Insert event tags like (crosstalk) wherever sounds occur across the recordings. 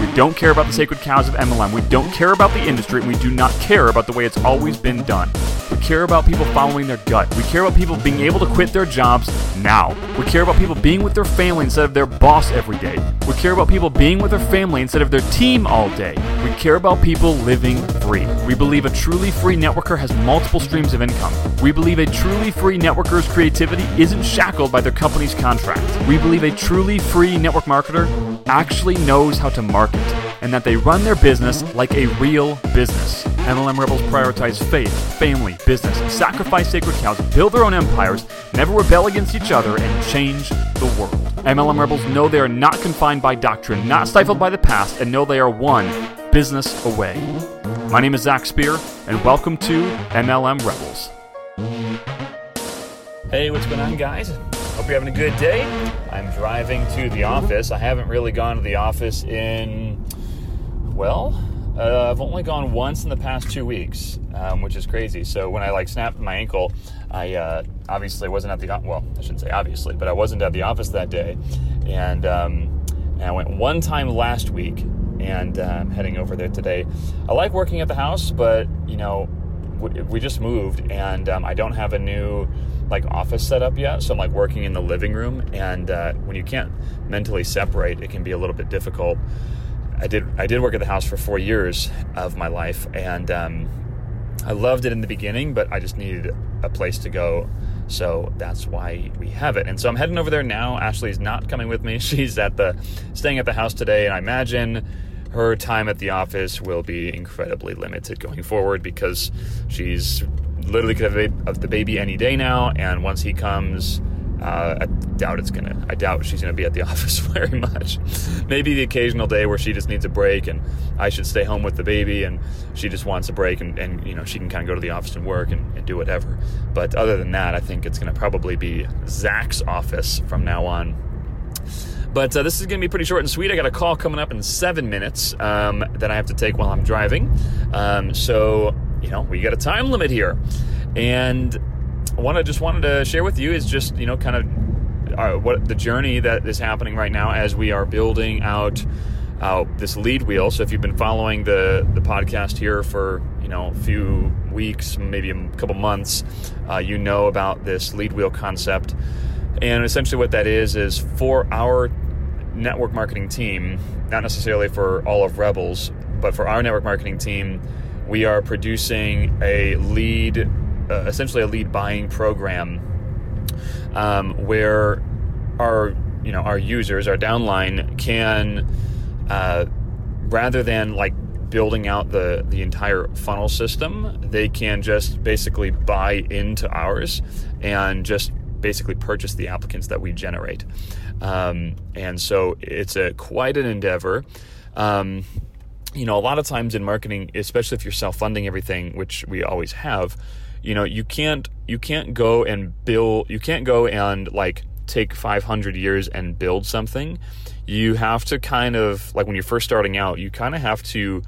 We don't care about the sacred cows of MLM. We don't care about the industry. And we do not care about the way it's always been done. We care about people following their gut. We care about people being able to quit their jobs now. We care about people being with their family instead of their boss every day. We care about people being with their family instead of their team all day. We care about people living free. We believe a truly free networker has multiple streams of income. We believe a truly free networker's creativity isn't shackled by their company's contract. We believe a truly free network marketer actually knows how to market and that they run their business like a real business. MLM Rebels prioritize faith, family, business, sacrifice sacred cows, build their own empires, never rebel against each other, and change the world. MLM Rebels know they are not confined by doctrine, not stifled by the past, and know they are one business away. My name is Zach Spear, and welcome to MLM Rebels. Hey, what's going on, guys? Hope you're having a good day. I'm driving to the office. I haven't really gone to the office in, well, uh, I've only gone once in the past two weeks, um, which is crazy. So when I like snapped my ankle, I uh, obviously wasn't at the well, I shouldn't say obviously, but I wasn't at the office that day, and, um, and I went one time last week, and I'm heading over there today. I like working at the house, but you know, we just moved, and um, I don't have a new like office set up yet. So I'm like working in the living room, and uh, when you can't mentally separate, it can be a little bit difficult. I did I did work at the house for four years of my life, and um, I loved it in the beginning, but I just needed a place to go. So that's why we have it. And so I'm heading over there now. Ashley's not coming with me. (laughs) She's at the staying at the house today, and I imagine her time at the office will be incredibly limited going forward because she's literally could have the baby any day now. And once he comes, uh, I doubt it's gonna. I doubt she's gonna be at the (laughs) office very much. Maybe the occasional day where she just needs a break, and I should stay home with the baby, and she just wants a break, and, and you know she can kind of go to the office and work and, and do whatever. But other than that, I think it's gonna probably be Zach's office from now on. But uh, this is going to be pretty short and sweet. I got a call coming up in seven minutes um, that I have to take while I'm driving. Um, so, you know, we got a time limit here. And what I just wanted to share with you is just, you know, kind of uh, what the journey that is happening right now as we are building out uh, this lead wheel. So if you've been following the, the podcast here for, you know, a few weeks, maybe a couple months, uh, you know about this lead wheel concept. And essentially, what that is is for our network marketing team, not necessarily for all of Rebels, but for our network marketing team, we are producing a lead, uh, essentially a lead buying program, um, where our you know our users, our downline, can uh, rather than like building out the the entire funnel system, they can just basically buy into ours and just basically purchase the applicants that we generate. Um, and so it's a quite an endeavor. Um, you know, a lot of times in marketing, especially if you're self-funding everything, which we always have, you know, you can't you can't go and build, you can't go and like take 500 years and build something. You have to kind of like when you're first starting out, you kind of have to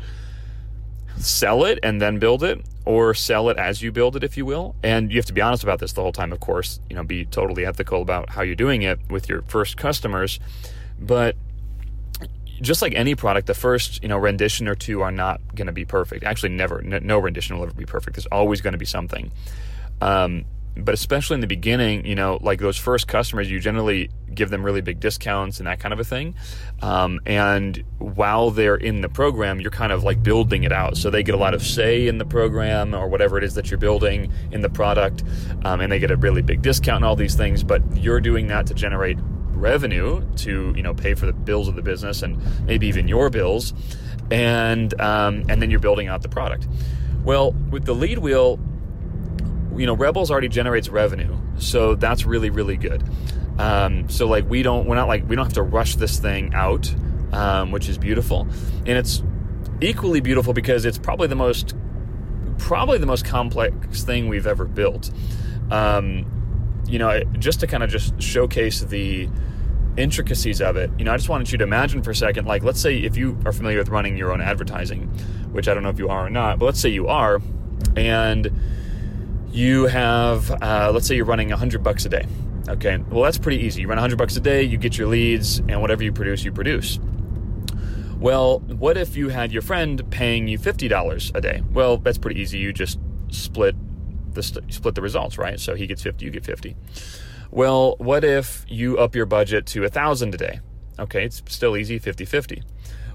sell it and then build it or sell it as you build it if you will and you have to be honest about this the whole time of course you know be totally ethical about how you're doing it with your first customers but just like any product the first you know rendition or two are not going to be perfect actually never no rendition will ever be perfect there's always going to be something um, but especially in the beginning, you know, like those first customers, you generally give them really big discounts and that kind of a thing. Um, and while they're in the program, you're kind of like building it out. So they get a lot of say in the program or whatever it is that you're building in the product. Um, and they get a really big discount and all these things. But you're doing that to generate revenue to, you know, pay for the bills of the business and maybe even your bills. And, um, and then you're building out the product. Well, with the lead wheel, you know, Rebels already generates revenue, so that's really really good. Um, so like we don't we're not like we don't have to rush this thing out, um, which is beautiful, and it's equally beautiful because it's probably the most probably the most complex thing we've ever built. Um, you know, just to kind of just showcase the intricacies of it, you know, I just wanted you to imagine for a second, like, let's say if you are familiar with running your own advertising, which I don't know if you are or not, but let's say you are, and you have, uh, let's say you're running 100 bucks a day. Okay, well, that's pretty easy. You run 100 bucks a day, you get your leads, and whatever you produce, you produce. Well, what if you had your friend paying you $50 a day? Well, that's pretty easy. You just split the split the results, right? So he gets 50, you get 50. Well, what if you up your budget to a 1000 a day? Okay, it's still easy, 50-50.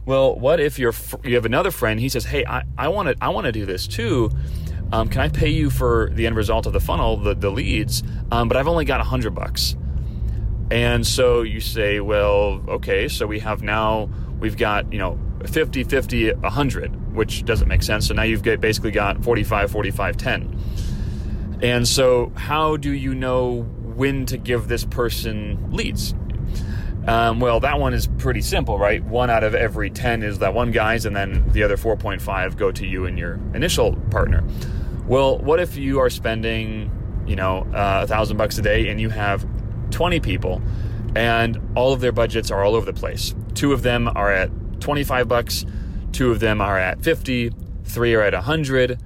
Well, what if you're you have another friend, he says, "Hey, I, I want to I want to do this too. Um, can I pay you for the end result of the funnel, the, the leads? Um, but I've only got a hundred bucks. And so you say, well, okay, so we have now, we've got, you know, 50, 50, 100, which doesn't make sense. So now you've basically got 45, 45, 10. And so how do you know when to give this person leads? Um, well, that one is pretty simple, right? One out of every 10 is that one guy's, and then the other 4.5 go to you and your initial partner. Well, what if you are spending, you know, uh, a thousand bucks a day and you have 20 people and all of their budgets are all over the place? Two of them are at 25 bucks, two of them are at 50, three are at 100,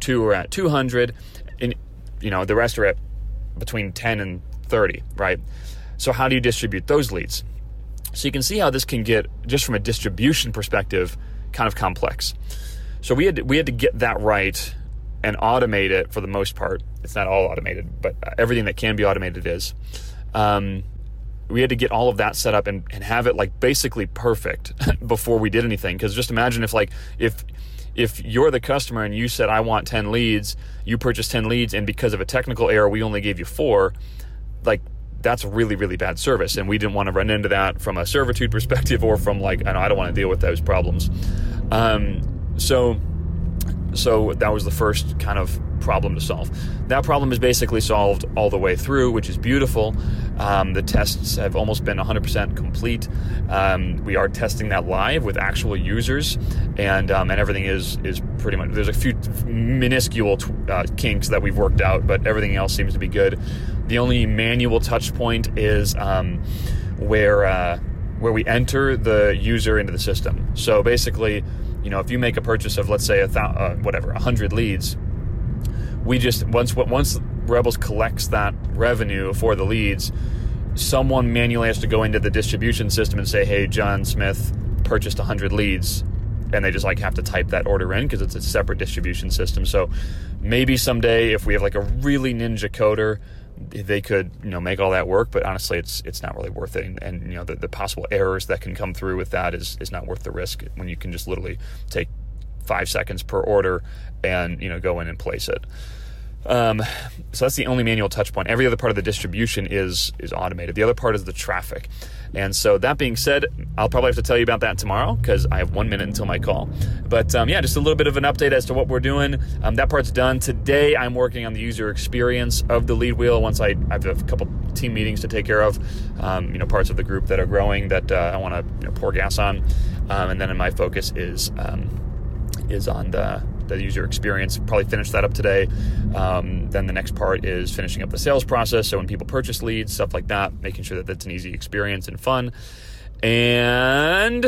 two are at 200, and, you know, the rest are at between 10 and 30, right? So, how do you distribute those leads? So, you can see how this can get, just from a distribution perspective, kind of complex. So, we had to, we had to get that right and automate it for the most part. It's not all automated, but everything that can be automated is. Um, we had to get all of that set up and, and have it like basically perfect (laughs) before we did anything. Because just imagine if like if if you're the customer and you said I want ten leads, you purchased ten leads, and because of a technical error we only gave you four, like that's really really bad service, and we didn't want to run into that from a servitude (laughs) perspective or from like I don't want to deal with those problems. Um, so so that was the first kind of problem to solve. That problem is basically solved all the way through, which is beautiful. Um, the tests have almost been 100% complete. Um, we are testing that live with actual users, and um, and everything is is pretty much. There's a few minuscule uh, kinks that we've worked out, but everything else seems to be good. The only manual touch point is um, where uh, where we enter the user into the system. So basically you know, if you make a purchase of let's say a thousand, uh, whatever, a hundred leads, we just once once Rebels collects that revenue for the leads, someone manually has to go into the distribution system and say, "Hey, John Smith purchased a hundred leads," and they just like have to type that order in because it's a separate distribution system. So maybe someday, if we have like a really ninja coder they could you know make all that work but honestly it's it's not really worth it and, and, you know the, the possible errors that can come through with that is is not worth the risk when you can just literally take five seconds per order and you know go in and place it um, so that's the only manual touch point. Every other part of the distribution is is automated. The other part is the traffic. And so that being said, I'll probably have to tell you about that tomorrow because I have one minute until my call. But um, yeah, just a little bit of an update as to what we're doing. Um, that part's done today. I'm working on the user experience of the lead wheel. Once I, I have a couple team meetings to take care of, um, you know, parts of the group that are growing that uh, I want to you know, pour gas on, um, and then my focus is um, is on the the user experience. Probably finish that up today. Um, then the next part is finishing up the sales process. So when people purchase leads, stuff like that, making sure that that's an easy experience and fun. And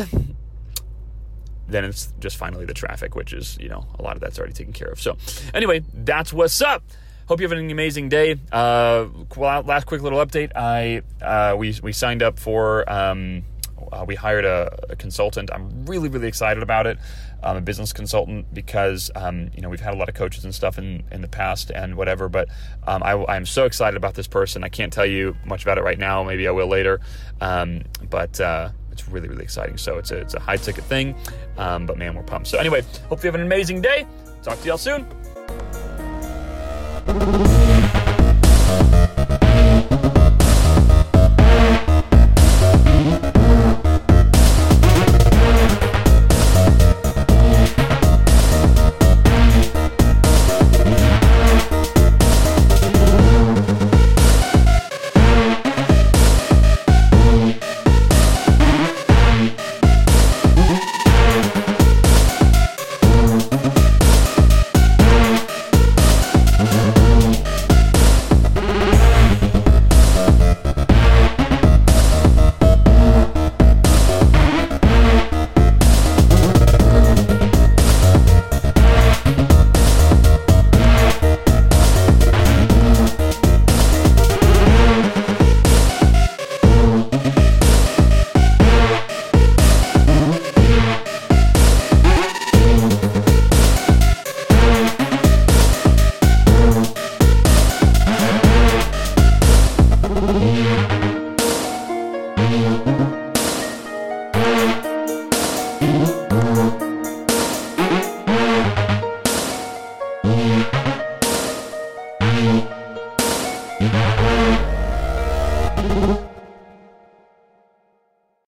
then it's just finally the traffic, which is, you know, a lot of that's already taken care of. So anyway, that's what's up. Hope you have an amazing day. Uh, last quick little update. I uh, we we signed up for um, uh, we hired a, a, consultant. I'm really, really excited about it. I'm a business consultant because um, you know we've had a lot of coaches and stuff in, in the past and whatever. But um, I, am so excited about this person. I can't tell you much about it right now. Maybe I will later. Um, but uh, it's really, really exciting. So it's a, it's a high ticket thing. Um, but man, we're pumped. So anyway, hope you have an amazing day. Talk to y'all soon.